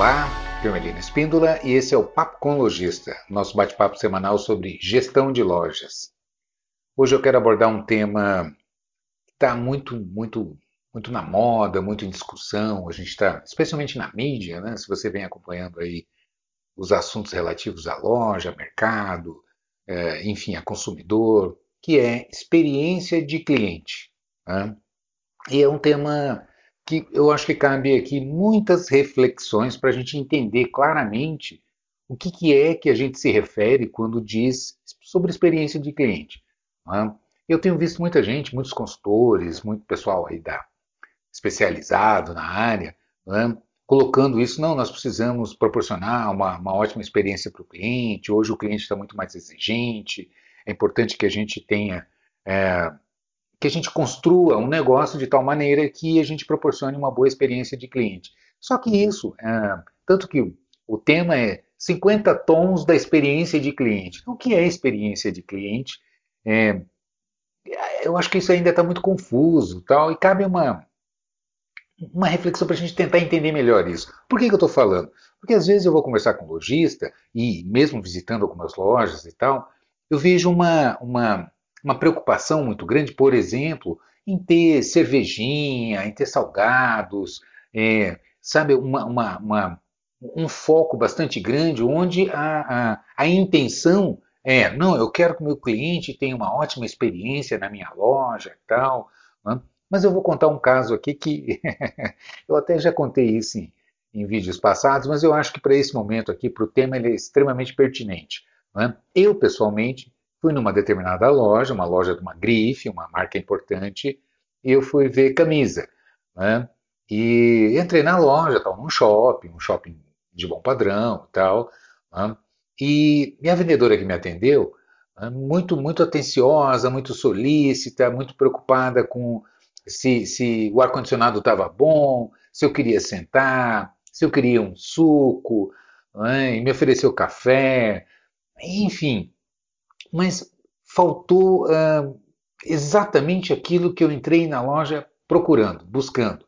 Olá, eu Melina Espíndola e esse é o Papo com Lojista, nosso bate-papo semanal sobre gestão de lojas. Hoje eu quero abordar um tema que está muito, muito, muito na moda, muito em discussão. A gente está, especialmente na mídia, né? Se você vem acompanhando aí os assuntos relativos à loja, mercado, é, enfim, a consumidor, que é experiência de cliente. Né? E é um tema que eu acho que cabe aqui muitas reflexões para a gente entender claramente o que, que, é que a gente se refere quando diz sobre experiência de cliente. Né? Eu tenho visto muita gente, muitos consultores, muito pessoal aí da, especializado na área, né? colocando isso, não, nós precisamos proporcionar uma, uma ótima experiência para o cliente, hoje o cliente está muito mais exigente, é importante que a gente tenha é, que a gente construa um negócio de tal maneira que a gente proporcione uma boa experiência de cliente. Só que isso, é, tanto que o tema é 50 tons da experiência de cliente. Então, o que é experiência de cliente? É, eu acho que isso ainda está muito confuso tal, e cabe uma, uma reflexão para a gente tentar entender melhor isso. Por que, que eu estou falando? Porque às vezes eu vou conversar com um lojista, e mesmo visitando algumas lojas e tal, eu vejo uma, uma uma preocupação muito grande, por exemplo, em ter cervejinha, em ter salgados, é, sabe, uma, uma, uma, um foco bastante grande onde a, a, a intenção é, não, eu quero que o meu cliente tenha uma ótima experiência na minha loja e tal. Né? Mas eu vou contar um caso aqui que eu até já contei isso em, em vídeos passados, mas eu acho que para esse momento aqui, para o tema, ele é extremamente pertinente. Né? Eu, pessoalmente, Fui numa determinada loja, uma loja de uma grife, uma marca importante, e eu fui ver camisa. Né? E entrei na loja, tal, num shopping, um shopping de bom padrão tal. Né? E minha vendedora que me atendeu, né, muito, muito atenciosa, muito solícita, muito preocupada com se, se o ar-condicionado estava bom, se eu queria sentar, se eu queria um suco, né? e me ofereceu café, enfim, mas faltou uh, exatamente aquilo que eu entrei na loja procurando, buscando.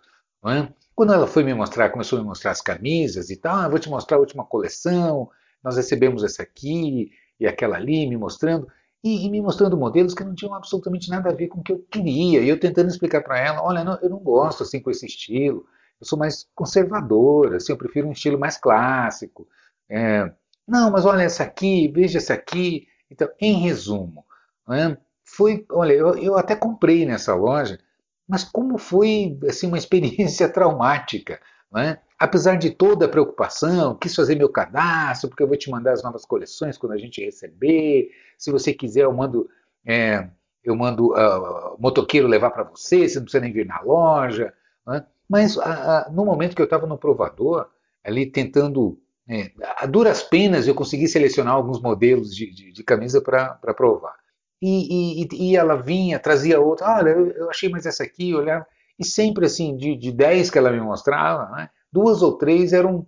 É? Quando ela foi me mostrar, começou a me mostrar as camisas e tal, ah, vou te mostrar a última coleção, nós recebemos essa aqui e aquela ali, me mostrando, e, e, me mostrando modelos que não tinham absolutamente nada a ver com o que eu queria. E eu tentando explicar para ela, olha, não, eu não gosto assim com esse estilo, eu sou mais conservadora, assim, eu prefiro um estilo mais clássico. É, não, mas olha essa aqui, veja essa aqui. Então, em resumo, né, foi, olha, eu, eu, até comprei nessa loja, mas como foi assim uma experiência traumática, né? Apesar de toda a preocupação, quis fazer meu cadastro, porque eu vou te mandar as novas coleções quando a gente receber. Se você quiser, eu mando, é, eu mando uh, motoqueiro levar para você, você não precisa nem vir na loja. Né? Mas uh, no momento que eu estava no provador, ali tentando é, a duras penas eu consegui selecionar alguns modelos de, de, de camisa para provar. E, e, e, ela vinha, trazia outra, olha, eu, achei mais essa aqui, olhava. E sempre assim, de, de 10 que ela me mostrava, né, duas ou três eram,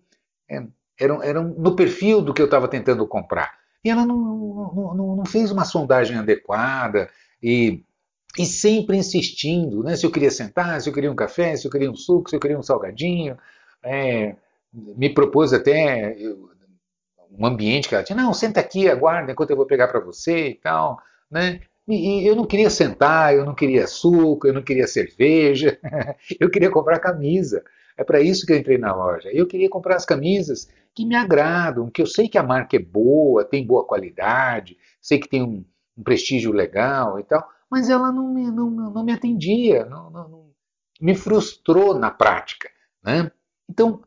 é, eram, eram no perfil do que eu estava tentando comprar. E ela não, não, não, não, fez uma sondagem adequada e, e sempre insistindo, né, se eu queria sentar, se eu queria um café, se eu queria um suco, se eu queria um salgadinho. É, me propôs até um ambiente que ela tinha, não, senta aqui, aguarda enquanto eu vou pegar para você e tal, né? E, eu não queria sentar, eu não queria suco, eu não queria cerveja, eu queria comprar camisa. É para isso que eu entrei na loja. Eu queria comprar as camisas que me agradam, que eu sei que a marca é boa, tem boa qualidade, sei que tem um, um prestígio legal e tal, mas ela não me, não, não me atendia, não, não, me frustrou na prática. Né? Então,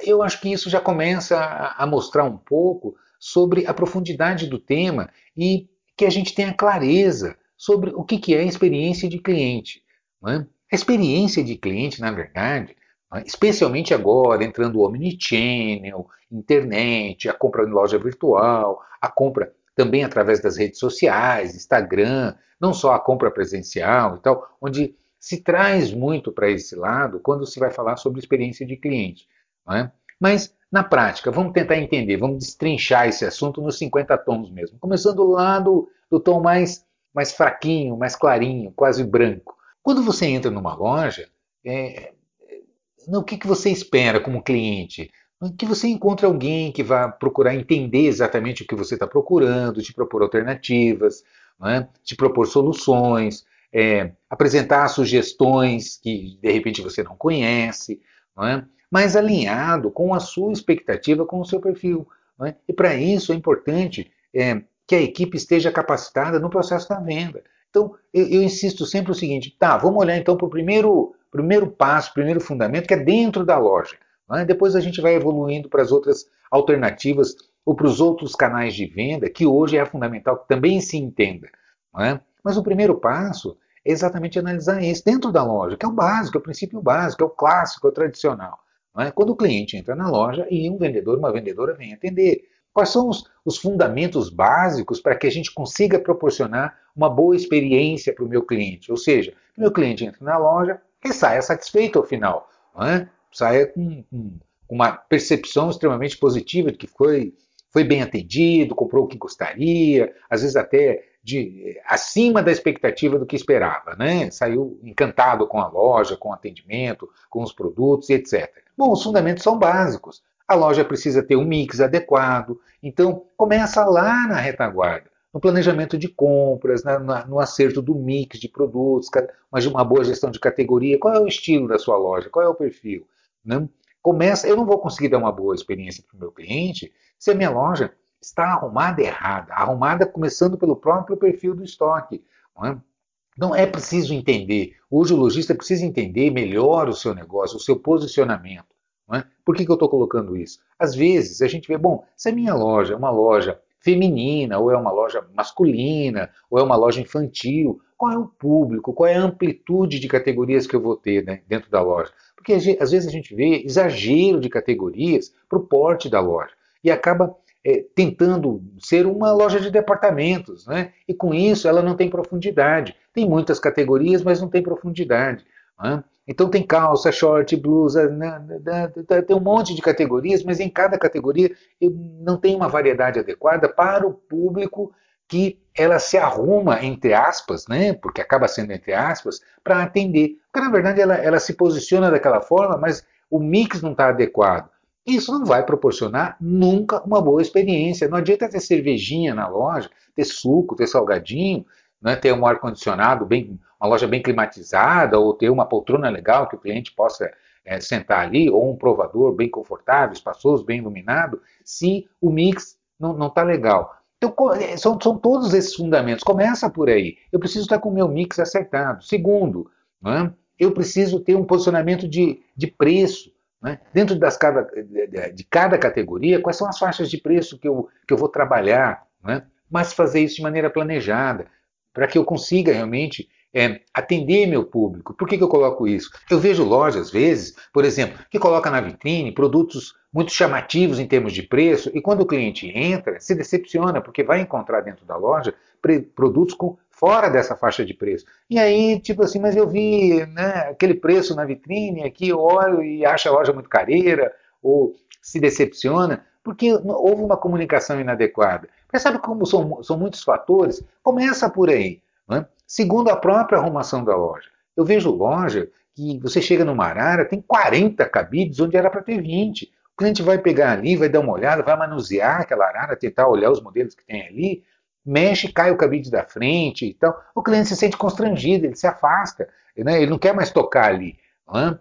eu acho que isso já começa a mostrar um pouco sobre a profundidade do tema e que a gente tenha clareza sobre o que é experiência de cliente. É? A experiência de cliente, na verdade, é? especialmente agora, entrando o omnichannel, internet, a compra em loja virtual, a compra também através das redes sociais, Instagram, não só a compra presencial e tal, onde se traz muito para esse lado quando se vai falar sobre experiência de cliente. É? Mas, na prática, vamos tentar entender, vamos destrinchar esse assunto nos 50 tons mesmo. Começando lá do, do tom mais, mais fraquinho, mais clarinho, quase branco. Quando você entra numa loja, é, no que, que você espera como cliente? que você encontre alguém que vá procurar entender exatamente o que você está procurando, te propor alternativas, é? te propor soluções, é, apresentar sugestões que de repente você não conhece, não é? Mas alinhado com a sua expectativa, com o seu perfil. É? E para isso é importante é, que a equipe esteja capacitada no processo da venda. Então, eu, eu insisto sempre o seguinte: tá, vamos olhar então para o primeiro, primeiro passo, primeiro fundamento, que é dentro da loja. É? Depois a gente vai evoluindo para as outras alternativas ou para os outros canais de venda, que hoje é fundamental que também se entenda. É? Mas o primeiro passo é exatamente analisar isso dentro da loja, que é o básico, é o princípio básico, é o clássico, é o tradicional. É? Quando o cliente entra na loja e um vendedor, uma vendedora vem atender. Quais são os, os fundamentos básicos para que a gente consiga proporcionar uma boa experiência para o meu cliente? Ou seja, meu cliente entra na loja e saia satisfeito ao final. É? saia com, com, uma percepção extremamente positiva de que foi, foi bem atendido, comprou o que gostaria, às vezes até de, acima da expectativa do que esperava, né? Saiu encantado com a loja, com o atendimento, com os produtos etc. Bom, os fundamentos são básicos. A loja precisa ter um mix adequado, então começa lá na retaguarda, no planejamento de compras, na, na, no acerto do mix de produtos, uma, uma boa gestão de categoria. Qual é o estilo da sua loja? Qual é o perfil? Né? Começa, eu não vou conseguir dar uma boa experiência para o meu cliente se a minha loja está arrumada errada, arrumada começando pelo próprio perfil do estoque. Não é? Então é preciso entender, hoje o lojista precisa entender melhor o seu negócio, o seu posicionamento. É? Por que, que eu estou colocando isso? Às vezes a gente vê, bom, se a minha loja é uma loja feminina, ou é uma loja masculina, ou é uma loja infantil, qual é o público, qual é a amplitude de categorias que eu vou ter né, dentro da loja? Porque às vezes a gente vê exagero de categorias para o porte da loja e acaba é, tentando ser uma loja de departamentos, né? E com isso ela não tem profundidade. Tem muitas categorias, mas não tem profundidade. Né? Então tem calça, short, blusa, né? tem um monte de categorias, mas em cada categoria não tem uma variedade adequada para o público que ela se arruma, entre aspas, né, porque acaba sendo entre aspas, para atender. Porque na verdade ela, ela se posiciona daquela forma, mas o mix não está adequado. Isso não vai proporcionar nunca uma boa experiência. Não adianta ter cervejinha na loja, ter suco, ter salgadinho, né, ter um ar-condicionado, bem, uma loja bem climatizada, ou ter uma poltrona legal que o cliente possa é, sentar ali, ou um provador bem confortável, espaçoso, bem iluminado, se o mix não está legal. Então, é, são, são todos esses fundamentos. Começa por aí. Eu preciso estar com o meu mix acertado. Segundo, é? eu preciso ter um posicionamento de, de preço. É? Dentro das cada, de cada categoria, quais são as faixas de preço que eu, que eu vou trabalhar? É? Mas fazer isso de maneira planejada, para que eu consiga realmente é, atender meu público. Por que, que eu coloco isso? Eu vejo lojas, às vezes, por exemplo, que coloca na vitrine produtos muito chamativos em termos de preço, e quando o cliente entra, se decepciona, porque vai encontrar dentro da loja produtos com, fora dessa faixa de preço. E aí, tipo assim, mas eu vi né, aquele preço na vitrine, aqui eu olho e acho a loja muito careira, ou se decepciona, porque houve uma comunicação inadequada. Sabe como são, são muitos fatores? Começa por aí. Né? Segundo a própria arrumação da loja. Eu vejo loja que você chega numa arara, tem 40 cabides onde era para ter 20. O cliente vai pegar ali, vai dar uma olhada, vai manusear aquela arara, tentar olhar os modelos que tem ali, mexe, cai o cabide da frente e tal. O cliente se sente constrangido, ele se afasta, né? ele não quer mais tocar ali. Né?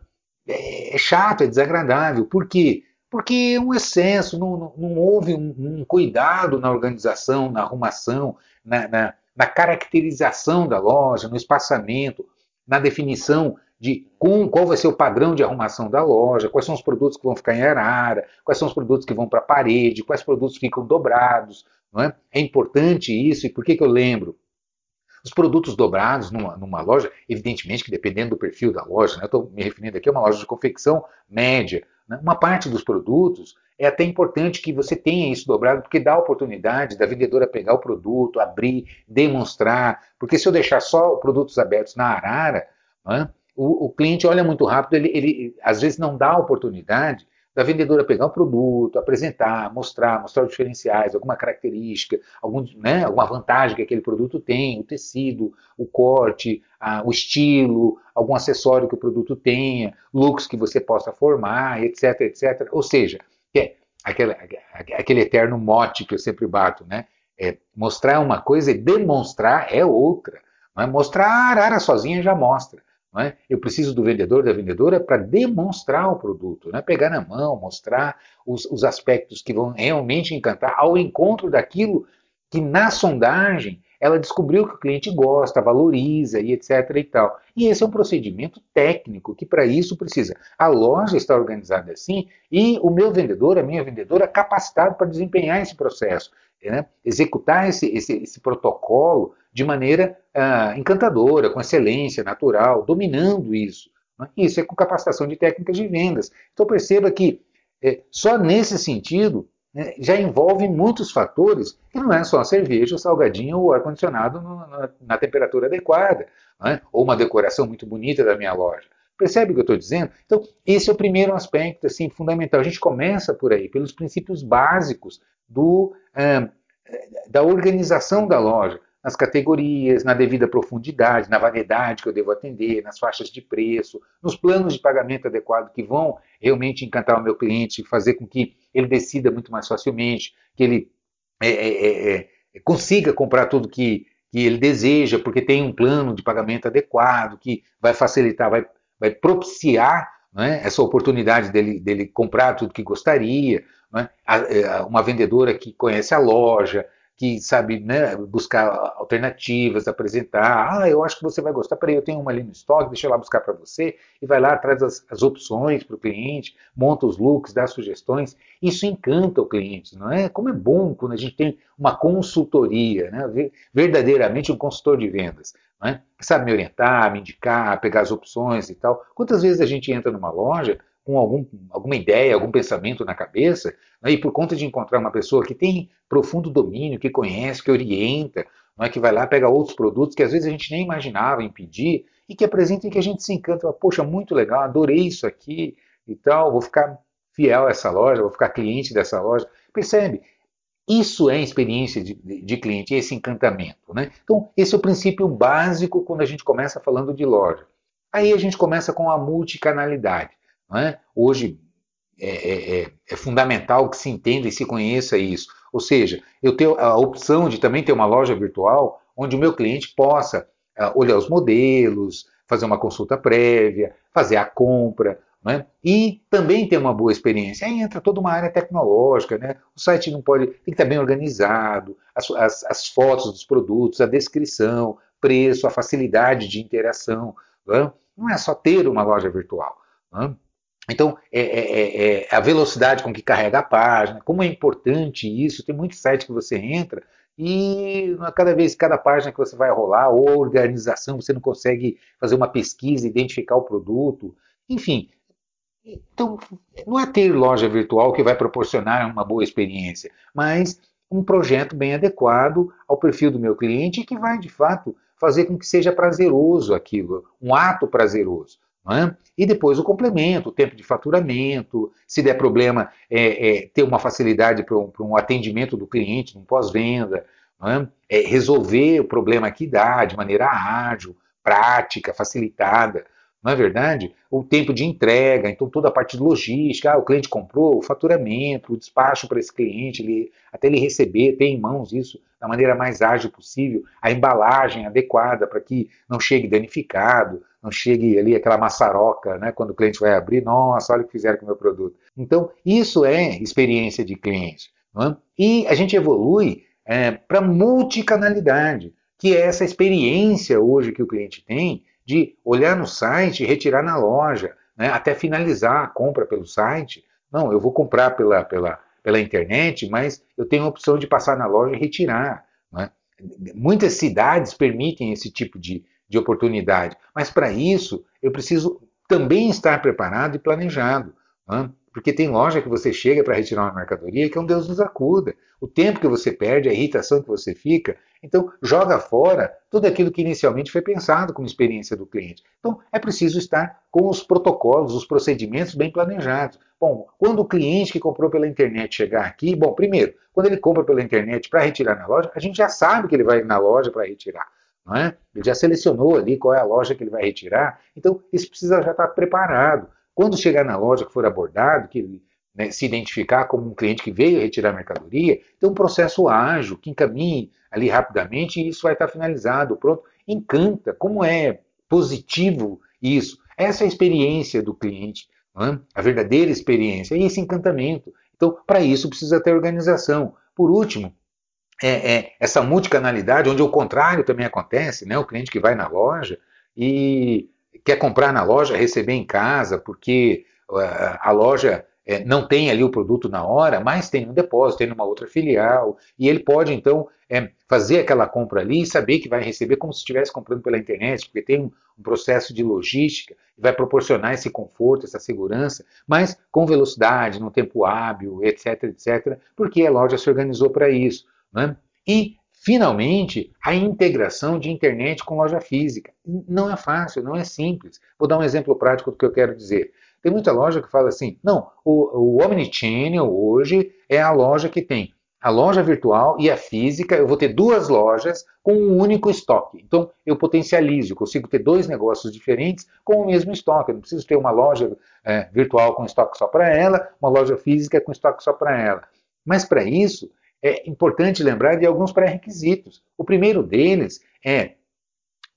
É chato, é desagradável. Por quê? Porque é um excesso, não, não, houve um, um, cuidado na organização, na arrumação, na, na, na caracterização da loja, no espaçamento, na definição de com, qual vai ser o padrão de arrumação da loja, quais são os produtos que vão ficar em arara, quais são os produtos que vão para a parede, quais produtos ficam dobrados. Não é? é importante isso, e por que, que eu lembro? Os produtos dobrados numa, numa loja, evidentemente que dependendo do perfil da loja, né? estou me referindo aqui a uma loja de confecção média, né? uma parte dos produtos é até importante que você tenha isso dobrado, porque dá a oportunidade da vendedora pegar o produto, abrir, demonstrar, porque se eu deixar só produtos abertos na arara, né? o, o, cliente olha muito rápido, ele, ele às vezes não dá a oportunidade da vendedora pegar o produto, apresentar, mostrar, mostrar os diferenciais, alguma característica, algum, né, alguma vantagem que aquele produto tem, o tecido, o corte, a, o estilo, algum acessório que o produto tenha, looks que você possa formar, etc, etc. Ou seja, é aquele, aquele eterno mote que eu sempre bato, né? É, mostrar uma coisa e demonstrar é outra. Não é? Mostrar a arara sozinha já mostra. É? Eu preciso do vendedor, da vendedora, para demonstrar o produto, né? pegar na mão, mostrar os, os aspectos que vão realmente encantar, ao encontro daquilo que na sondagem ela descobriu que o cliente gosta, valoriza e etc e tal. E esse é um procedimento técnico que para isso precisa. A loja está organizada assim e o meu vendedor, a minha vendedora, capacitado para desempenhar esse processo, né? executar esse, esse, esse, protocolo de maneira ah, encantadora, com excelência, natural, dominando isso. Né? Isso é com capacitação de técnicas de vendas. Então perceba que é, só nesse sentido né, já envolve muitos fatores que não é só a cerveja, o salgadinho ou o ar-condicionado na, na, temperatura adequada, né, ou uma decoração muito bonita da minha loja. Percebe o que eu estou dizendo? Então, esse é o primeiro aspecto assim, fundamental. A gente começa por aí, pelos princípios básicos do, é, da organização da loja nas categorias, na devida profundidade, na variedade que eu devo atender, nas faixas de preço, nos planos de pagamento adequado que vão realmente encantar o meu cliente, fazer com que ele decida muito mais facilmente, que ele é, é, é, é consiga comprar tudo que, que ele deseja, porque tem um plano de pagamento adequado, que vai facilitar, vai, vai propiciar né, essa oportunidade dele, dele comprar tudo que gostaria. Né, uma vendedora que conhece a loja, que sabe né, buscar alternativas, apresentar. Ah, eu acho que você vai gostar. Peraí, eu tenho uma ali no estoque, deixa eu lá buscar para você. E vai lá, traz as, as opções para o cliente, monta os looks, dá sugestões. Isso encanta o cliente, não é? Como é bom quando a gente tem uma consultoria, né? verdadeiramente um consultor de vendas. Não é? Sabe me orientar, me indicar, pegar as opções e tal. Quantas vezes a gente entra numa loja com algum, alguma ideia, algum pensamento na cabeça, né, e por conta de encontrar uma pessoa que tem profundo domínio, que conhece, que orienta, não é que vai lá pega outros produtos que às vezes a gente nem imaginava em pedir e que apresenta e que a gente se encanta, poxa, muito legal, adorei isso aqui e tal, vou ficar fiel a essa loja, vou ficar cliente dessa loja. Percebe? Isso é experiência de, de, de cliente, esse encantamento. Né? Então, esse é o princípio básico quando a gente começa falando de loja. Aí a gente começa com a multicanalidade. É? Hoje é, é, é, é, fundamental que se entenda e se conheça isso. Ou seja, eu tenho a opção de também ter uma loja virtual onde o meu cliente possa uh, olhar os modelos, fazer uma consulta prévia, fazer a compra, né? e também ter uma boa experiência. Aí entra toda uma área tecnológica, né? o site não pode, tem que estar bem organizado, as, as, as fotos dos produtos, a descrição, preço, a facilidade de interação. Né? Não é só ter uma loja virtual. Né? Então, é, é, é, é, a velocidade com que carrega a página, como é importante isso. Tem muito site que você entra e cada vez, cada página que você vai rolar, ou organização, você não consegue fazer uma pesquisa, identificar o produto. Enfim, então, não é ter loja virtual que vai proporcionar uma boa experiência, mas um projeto bem adequado ao perfil do meu cliente que vai, de fato, fazer com que seja prazeroso aquilo, um ato prazeroso. É? E depois o complemento, o tempo de faturamento, se der problema, é, é, ter uma facilidade para um, um, atendimento do cliente, no pós-venda, é? é? resolver o problema que dá de maneira ágil, prática, facilitada não é verdade? O tempo de entrega, então toda a parte de logística, ah, o cliente comprou, o faturamento, o despacho para esse cliente, ele, até ele receber, ter em mãos isso da maneira mais ágil possível, a embalagem adequada para que não chegue danificado, não chegue ali aquela maçaroca, né, quando o cliente vai abrir, nossa, olha o que fizeram com o meu produto. Então, isso é experiência de cliente. É? E a gente evolui é, para multicanalidade, que é essa experiência hoje que o cliente tem de olhar no site e retirar na loja, né, até finalizar a compra pelo site. Não, eu vou comprar pela, pela, pela internet, mas eu tenho a opção de passar na loja e retirar. Né? Muitas cidades permitem esse tipo de, de oportunidade, mas para isso eu preciso também estar preparado e planejado. Né? Porque tem loja que você chega para retirar uma mercadoria que é um Deus nos acuda. O tempo que você perde, a irritação que você fica. Então, joga fora tudo aquilo que inicialmente foi pensado como experiência do cliente. Então, é preciso estar com os protocolos, os procedimentos bem planejados. Bom, quando o cliente que comprou pela internet chegar aqui, bom, primeiro, quando ele compra pela internet para retirar na loja, a gente já sabe que ele vai na loja para retirar. Não é? Ele já selecionou ali qual é a loja que ele vai retirar, então isso precisa já estar preparado. Quando chegar na loja que for abordado, que né, se identificar como um cliente que veio retirar mercadoria, tem um processo ágil que encaminhe ali rapidamente e isso vai estar finalizado, pronto. Encanta, como é positivo isso. Essa é a experiência do cliente, é? a verdadeira experiência, e esse encantamento. Então, para isso precisa ter organização. Por último, é, é, essa multicanalidade, onde o contrário também acontece, né? o cliente que vai na loja e quer comprar na loja, receber em casa, porque uh, a loja é, não tem ali o produto na hora, mas tem um depósito, tem numa outra filial, e ele pode então é, fazer aquela compra ali e saber que vai receber como se estivesse comprando pela internet, porque tem um, um processo de logística que vai proporcionar esse conforto, essa segurança, mas com velocidade, no tempo hábil, etc, etc, porque a loja se organizou para isso. Né? E Finalmente, a integração de internet com loja física. Não é fácil, não é simples. Vou dar um exemplo prático do que eu quero dizer. Tem muita loja que fala assim: não, o, o Omnichannel hoje é a loja que tem a loja virtual e a física. Eu vou ter duas lojas com um único estoque. Então, eu potencializo, consigo ter dois negócios diferentes com o mesmo estoque. Eu não preciso ter uma loja é, virtual com estoque só para ela, uma loja física com estoque só para ela. Mas para isso, é importante lembrar de alguns pré-requisitos. O primeiro deles é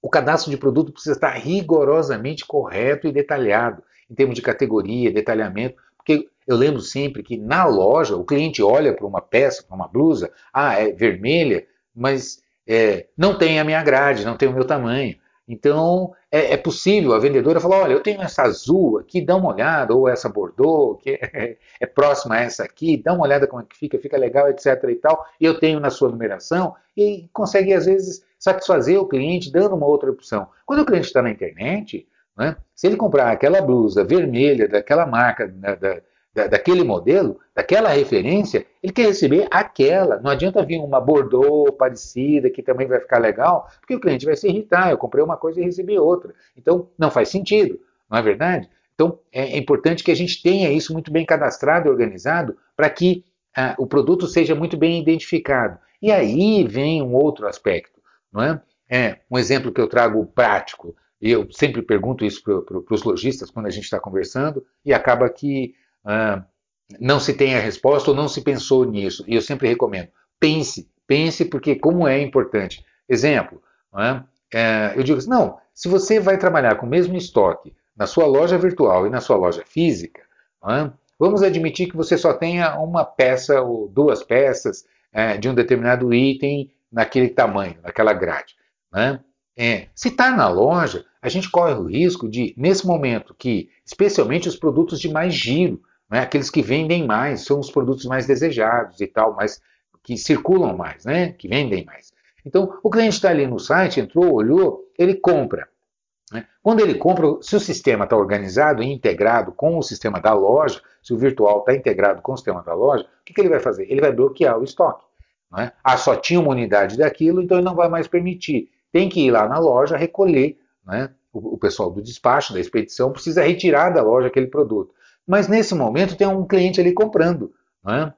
o cadastro de produto precisa estar rigorosamente correto e detalhado, em termos de categoria, detalhamento, porque eu lembro sempre que na loja o cliente olha para uma peça, para uma blusa, ah, é vermelha, mas é, não tem a minha grade, não tem o meu tamanho. Então, é, é, possível a vendedora falar: olha, eu tenho essa azul aqui, dá uma olhada, ou essa bordô, que é, é, próxima a essa aqui, dá uma olhada como é que fica, fica legal, etc. e tal, eu tenho na sua numeração, e consegue, às vezes, satisfazer o cliente dando uma outra opção. Quando o cliente está na internet, né, se ele comprar aquela blusa vermelha daquela marca, da, da da, daquele modelo, daquela referência, ele quer receber aquela. Não adianta vir uma Bordeaux parecida, que também vai ficar legal, porque o cliente vai se irritar. Eu comprei uma coisa e recebi outra. Então, não faz sentido, não é verdade? Então, é, importante que a gente tenha isso muito bem cadastrado e organizado para que ah, o produto seja muito bem identificado. E aí vem um outro aspecto, não é? é um exemplo que eu trago prático, eu sempre pergunto isso para os lojistas quando a gente está conversando, e acaba que não se tem a resposta ou não se pensou nisso. E eu sempre recomendo, pense, pense porque como é importante. Exemplo, é, eu digo assim, não, se você vai trabalhar com o mesmo estoque na sua loja virtual e na sua loja física, vamos admitir que você só tenha uma peça ou duas peças é, de um determinado item naquele tamanho, naquela grade. É, se está na loja, a gente corre o risco de, nesse momento que, especialmente os produtos de mais giro, né? Aqueles que vendem mais são os produtos mais desejados e tal, mas que circulam mais, né? que vendem mais. Então, o cliente está ali no site, entrou, olhou, ele compra. Né? Quando ele compra, se o sistema está organizado e integrado com o sistema da loja, se o virtual está integrado com o sistema da loja, o que, que ele vai fazer? Ele vai bloquear o estoque. Né? Ah, só tinha uma unidade daquilo, então ele não vai mais permitir. Tem que ir lá na loja recolher. Né? O, o pessoal do despacho, da expedição, precisa retirar da loja aquele produto. Mas nesse momento tem um cliente ali comprando. É?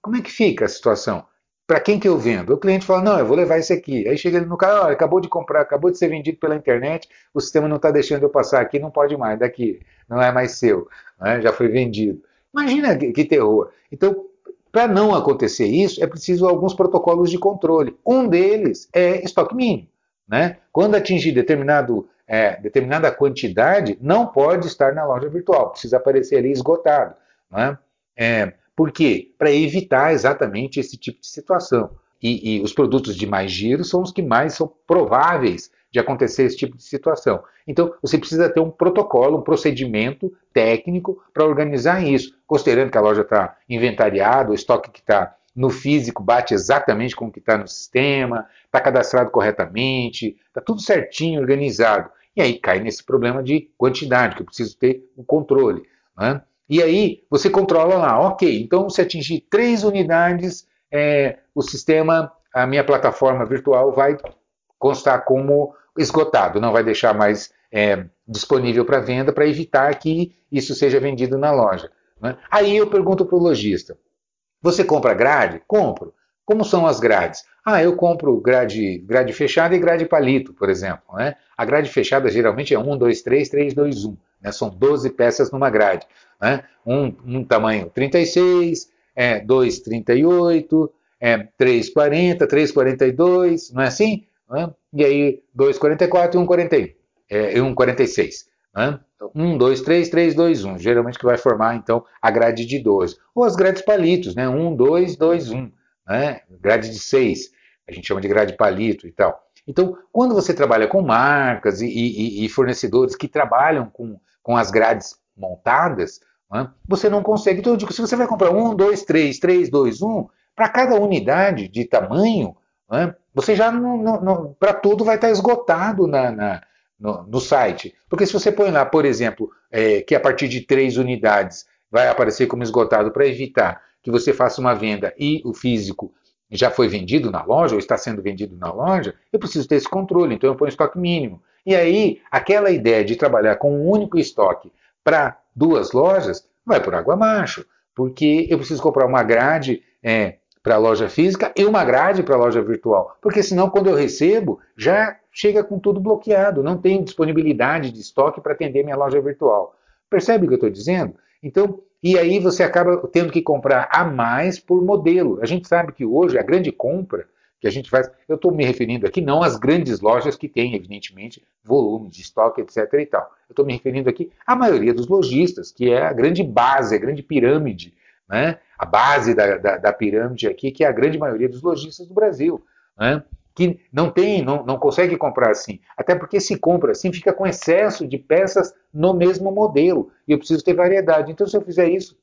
Como é que fica a situação? Para quem que eu vendo? O cliente fala, não, eu vou levar esse aqui. Aí chega ele no olha, acabou de comprar, acabou de ser vendido pela internet, o sistema não está deixando eu passar aqui, não pode mais, daqui, não é mais seu, é? já foi vendido. Imagina que, que terror. Então, para não acontecer isso, é preciso alguns protocolos de controle. Um deles é estoque mínimo. Né? Quando atingir determinado é, determinada quantidade não pode estar na loja virtual, precisa aparecer ali esgotado. Né? É, por quê? Para evitar exatamente esse tipo de situação. E, e, os produtos de mais giro são os que mais são prováveis de acontecer esse tipo de situação. Então, você precisa ter um protocolo, um procedimento técnico para organizar isso, considerando que a loja está inventariada, o estoque que está no físico bate exatamente com o que está no sistema, está cadastrado corretamente, está tudo certinho, organizado. E aí cai nesse problema de quantidade, que eu preciso ter um controle. Né? E aí você controla lá, ok, então se atingir três unidades, é, o sistema, a minha plataforma virtual vai constar como esgotado, não vai deixar mais é, disponível para venda para evitar que isso seja vendido na loja. Né? Aí eu pergunto para o lojista: você compra grade? Compro. Como são as grades? Ah, eu compro grade, grade fechada e grade palito, por exemplo. Né? A grade fechada geralmente é 1, 2, 3, 3, 2, 1. Né? São 12 peças numa grade. Né? Um, um tamanho 36, é, 2,38, é, 3,40, 3,42, não é assim? Né? E aí 2,44 e 1,41, é, 1,46. Né? Então, 1, 2, 3, 3, 2, 1. Geralmente que vai formar então a grade de 12. Ou as grades palitos, né? 1, 2, 2, 1. Né? Grade de 6. A gente chama de grade palito e tal. Então, quando você trabalha com marcas e, e, e fornecedores que trabalham com, com as grades montadas, né, você não consegue. Então, eu digo, se você vai comprar um, dois, três, três, dois, um, para cada unidade de tamanho, né, você já para tudo vai estar esgotado na, na no, no, site. Porque se você põe lá, por exemplo, é, que a partir de três unidades vai aparecer como esgotado para evitar que você faça uma venda e o físico já foi vendido na loja ou está sendo vendido na loja, eu preciso ter esse controle, então eu ponho estoque mínimo. E aí, aquela ideia de trabalhar com um único estoque para duas lojas vai por água abaixo, porque eu preciso comprar uma grade é, para a loja física e uma grade para a loja virtual, porque senão quando eu recebo já chega com tudo bloqueado, não tenho disponibilidade de estoque para atender minha loja virtual. Percebe o que eu estou dizendo? Então, e aí você acaba tendo que comprar a mais por modelo. A gente sabe que hoje a grande compra que a gente faz, eu estou me referindo aqui não às grandes lojas que têm, evidentemente, volume de estoque, etc. e tal. Eu estou me referindo aqui à maioria dos lojistas, que é a grande base, a grande pirâmide, né? a base da, da, da pirâmide aqui, que é a grande maioria dos lojistas do Brasil. Né? Que não tem, não, não consegue comprar assim. Até porque se compra assim, fica com excesso de peças no mesmo modelo. E eu preciso ter variedade. Então, se eu fizer isso,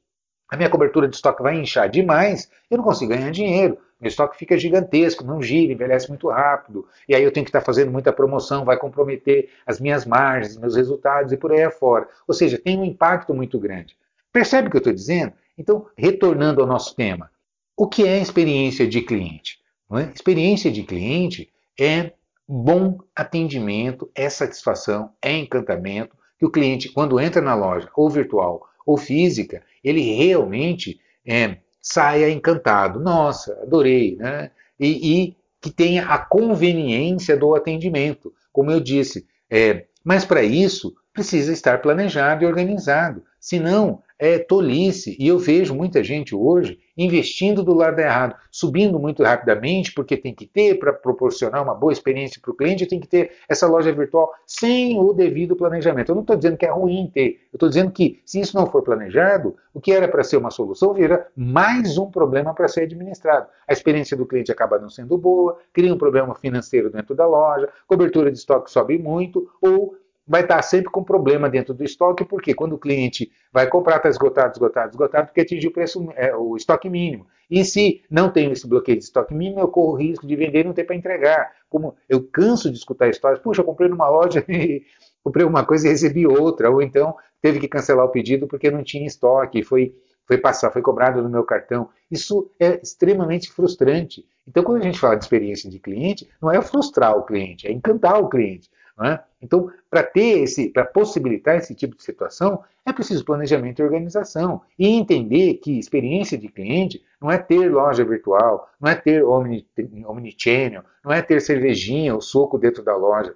a minha cobertura de estoque vai inchar demais, eu não consigo ganhar dinheiro. Meu estoque fica gigantesco, não gira, envelhece muito rápido. E aí eu tenho que estar fazendo muita promoção, vai comprometer as minhas margens, meus resultados e por aí afora. Ou seja, tem um impacto muito grande. Percebe o que eu estou dizendo? Então, retornando ao nosso tema, o que é experiência de cliente? É? Experiência de cliente é bom atendimento, é satisfação, é encantamento, que o cliente, quando entra na loja, ou virtual ou física, ele realmente é, saia encantado. Nossa, adorei, né? E, e, que tenha a conveniência do atendimento, como eu disse. É, mas para isso precisa estar planejado e organizado. Senão, é tolice. E eu vejo muita gente hoje investindo do lado errado, subindo muito rapidamente, porque tem que ter para proporcionar uma boa experiência para o cliente, tem que ter essa loja virtual sem o devido planejamento. Eu não estou dizendo que é ruim ter, eu estou dizendo que se isso não for planejado, o que era para ser uma solução vira mais um problema para ser administrado. A experiência do cliente acaba não sendo boa, cria um problema financeiro dentro da loja, cobertura de estoque sobe muito, ou vai estar sempre com problema dentro do estoque, porque quando o cliente vai comprar, está esgotado, esgotado, esgotado, porque atingiu o preço, é, o estoque mínimo. E se não tem esse bloqueio de estoque mínimo, eu corro o risco de vender e não ter para entregar. Como eu canso de escutar histórias, puxa, eu comprei numa loja e comprei uma coisa e recebi outra, ou então teve que cancelar o pedido porque não tinha estoque, foi, foi passar, foi cobrado no meu cartão. Isso é extremamente frustrante. Então, quando a gente fala de experiência de cliente, não é frustrar o cliente, é encantar o cliente. É? Então, para ter esse, para possibilitar esse tipo de situação, é preciso planejamento e organização e entender que experiência de cliente não é ter loja virtual, não é ter omni, omnichannel, não é ter cervejinha ou suco dentro da loja,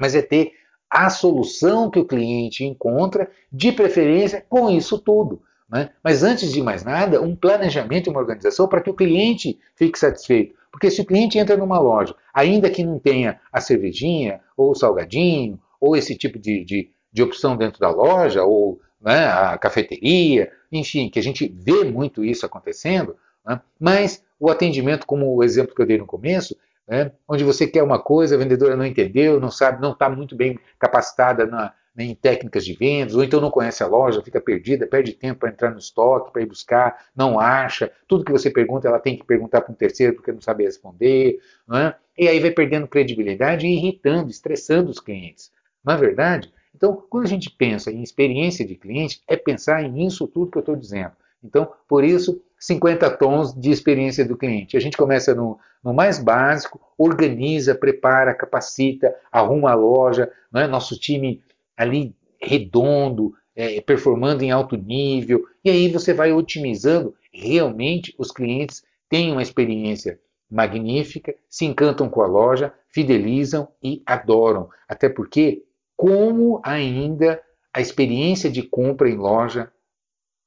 mas é ter a solução que o cliente encontra, de preferência com isso tudo. Né? Mas antes de mais nada, um planejamento e uma organização para que o cliente fique satisfeito. Porque se o cliente entra numa loja, ainda que não tenha a cervejinha, ou o salgadinho, ou esse tipo de, de, de opção dentro da loja, ou né, a cafeteria, enfim, que a gente vê muito isso acontecendo, né, mas o atendimento, como o exemplo que eu dei no começo, né, onde você quer uma coisa, a vendedora não entendeu, não sabe, não está muito bem capacitada na, né, em técnicas de vendas, ou então não conhece a loja, fica perdida, perde tempo para entrar no estoque, para ir buscar, não acha. Tudo que você pergunta, ela tem que perguntar para um terceiro porque não sabe responder. Não é? E aí vai perdendo credibilidade e irritando, estressando os clientes. Não é verdade? Então, quando a gente pensa em experiência de cliente, é pensar em isso tudo que eu estou dizendo. Então, por isso, 50 tons de experiência do cliente. A gente começa no, no mais básico, organiza, prepara, capacita, arruma a loja, não é? nosso time ali redondo, é, performando em alto nível, e aí você vai otimizando. Realmente os clientes têm uma experiência magnífica, se encantam com a loja, fidelizam e adoram. Até porque, como ainda a experiência de compra em loja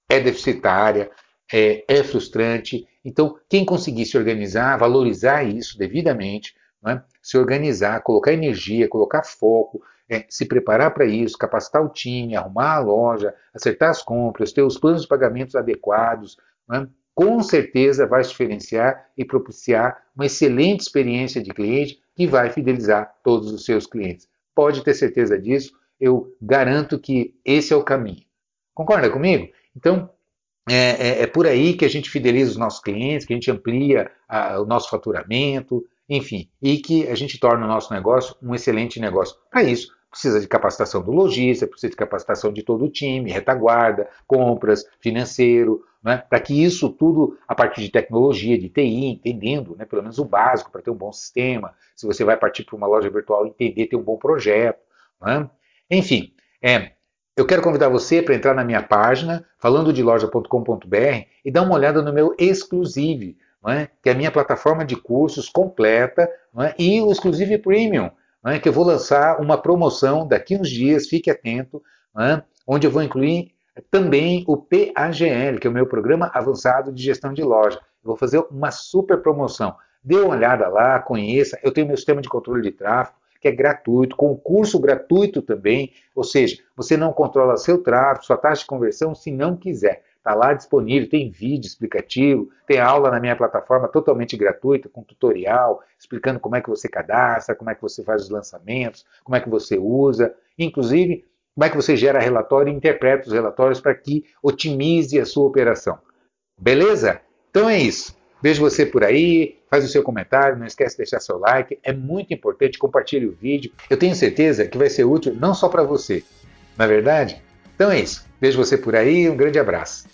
é deficitária, é, é frustrante. Então, quem conseguir se organizar, valorizar isso devidamente, é? se organizar, colocar energia, colocar foco, é, se preparar para isso, capacitar o time, arrumar a loja, acertar as compras, ter os planos de pagamentos adequados, é? com certeza vai se diferenciar e propiciar uma excelente experiência de cliente que vai fidelizar todos os seus clientes. Pode ter certeza disso, eu garanto que esse é o caminho. Concorda comigo? Então, é, é, é por aí que a gente fideliza os nossos clientes, que a gente amplia a, o nosso faturamento, enfim, e que a gente torna o nosso negócio um excelente negócio. Para isso, precisa de capacitação do lojista, precisa de capacitação de todo o time, retaguarda, compras, financeiro, né? para que isso tudo, a partir de tecnologia, de TI, entendendo né, pelo menos o básico para ter um bom sistema, se você vai partir para uma loja virtual, entender, ter um bom projeto. Né? Enfim, é, eu quero convidar você para entrar na minha página, falando de loja.com.br, e dar uma olhada no meu Exclusive, é? que é a minha plataforma de cursos completa, é? e o Exclusive Premium, é? que eu vou lançar uma promoção daqui uns dias, fique atento, é? onde eu vou incluir também o PAGL, que é o meu Programa Avançado de Gestão de Loja. Eu vou fazer uma super promoção. Dê uma olhada lá, conheça. Eu tenho meu sistema de controle de tráfego, que é gratuito, com curso gratuito também. Ou seja, você não controla seu tráfego, sua taxa de conversão, se não quiser. Está lá disponível, tem vídeo explicativo, tem aula na minha plataforma totalmente gratuita, com tutorial, explicando como é que você cadastra, como é que você faz os lançamentos, como é que você usa. Inclusive, como é que você gera relatório e interpreta os relatórios para que otimize a sua operação. Beleza? Então é isso. Vejo você por aí, faz o seu comentário, não esquece de deixar seu like, é muito importante, compartilhe o vídeo. Eu tenho certeza que vai ser útil não só para você, na é verdade? Então é isso. Vejo você por aí, um grande abraço.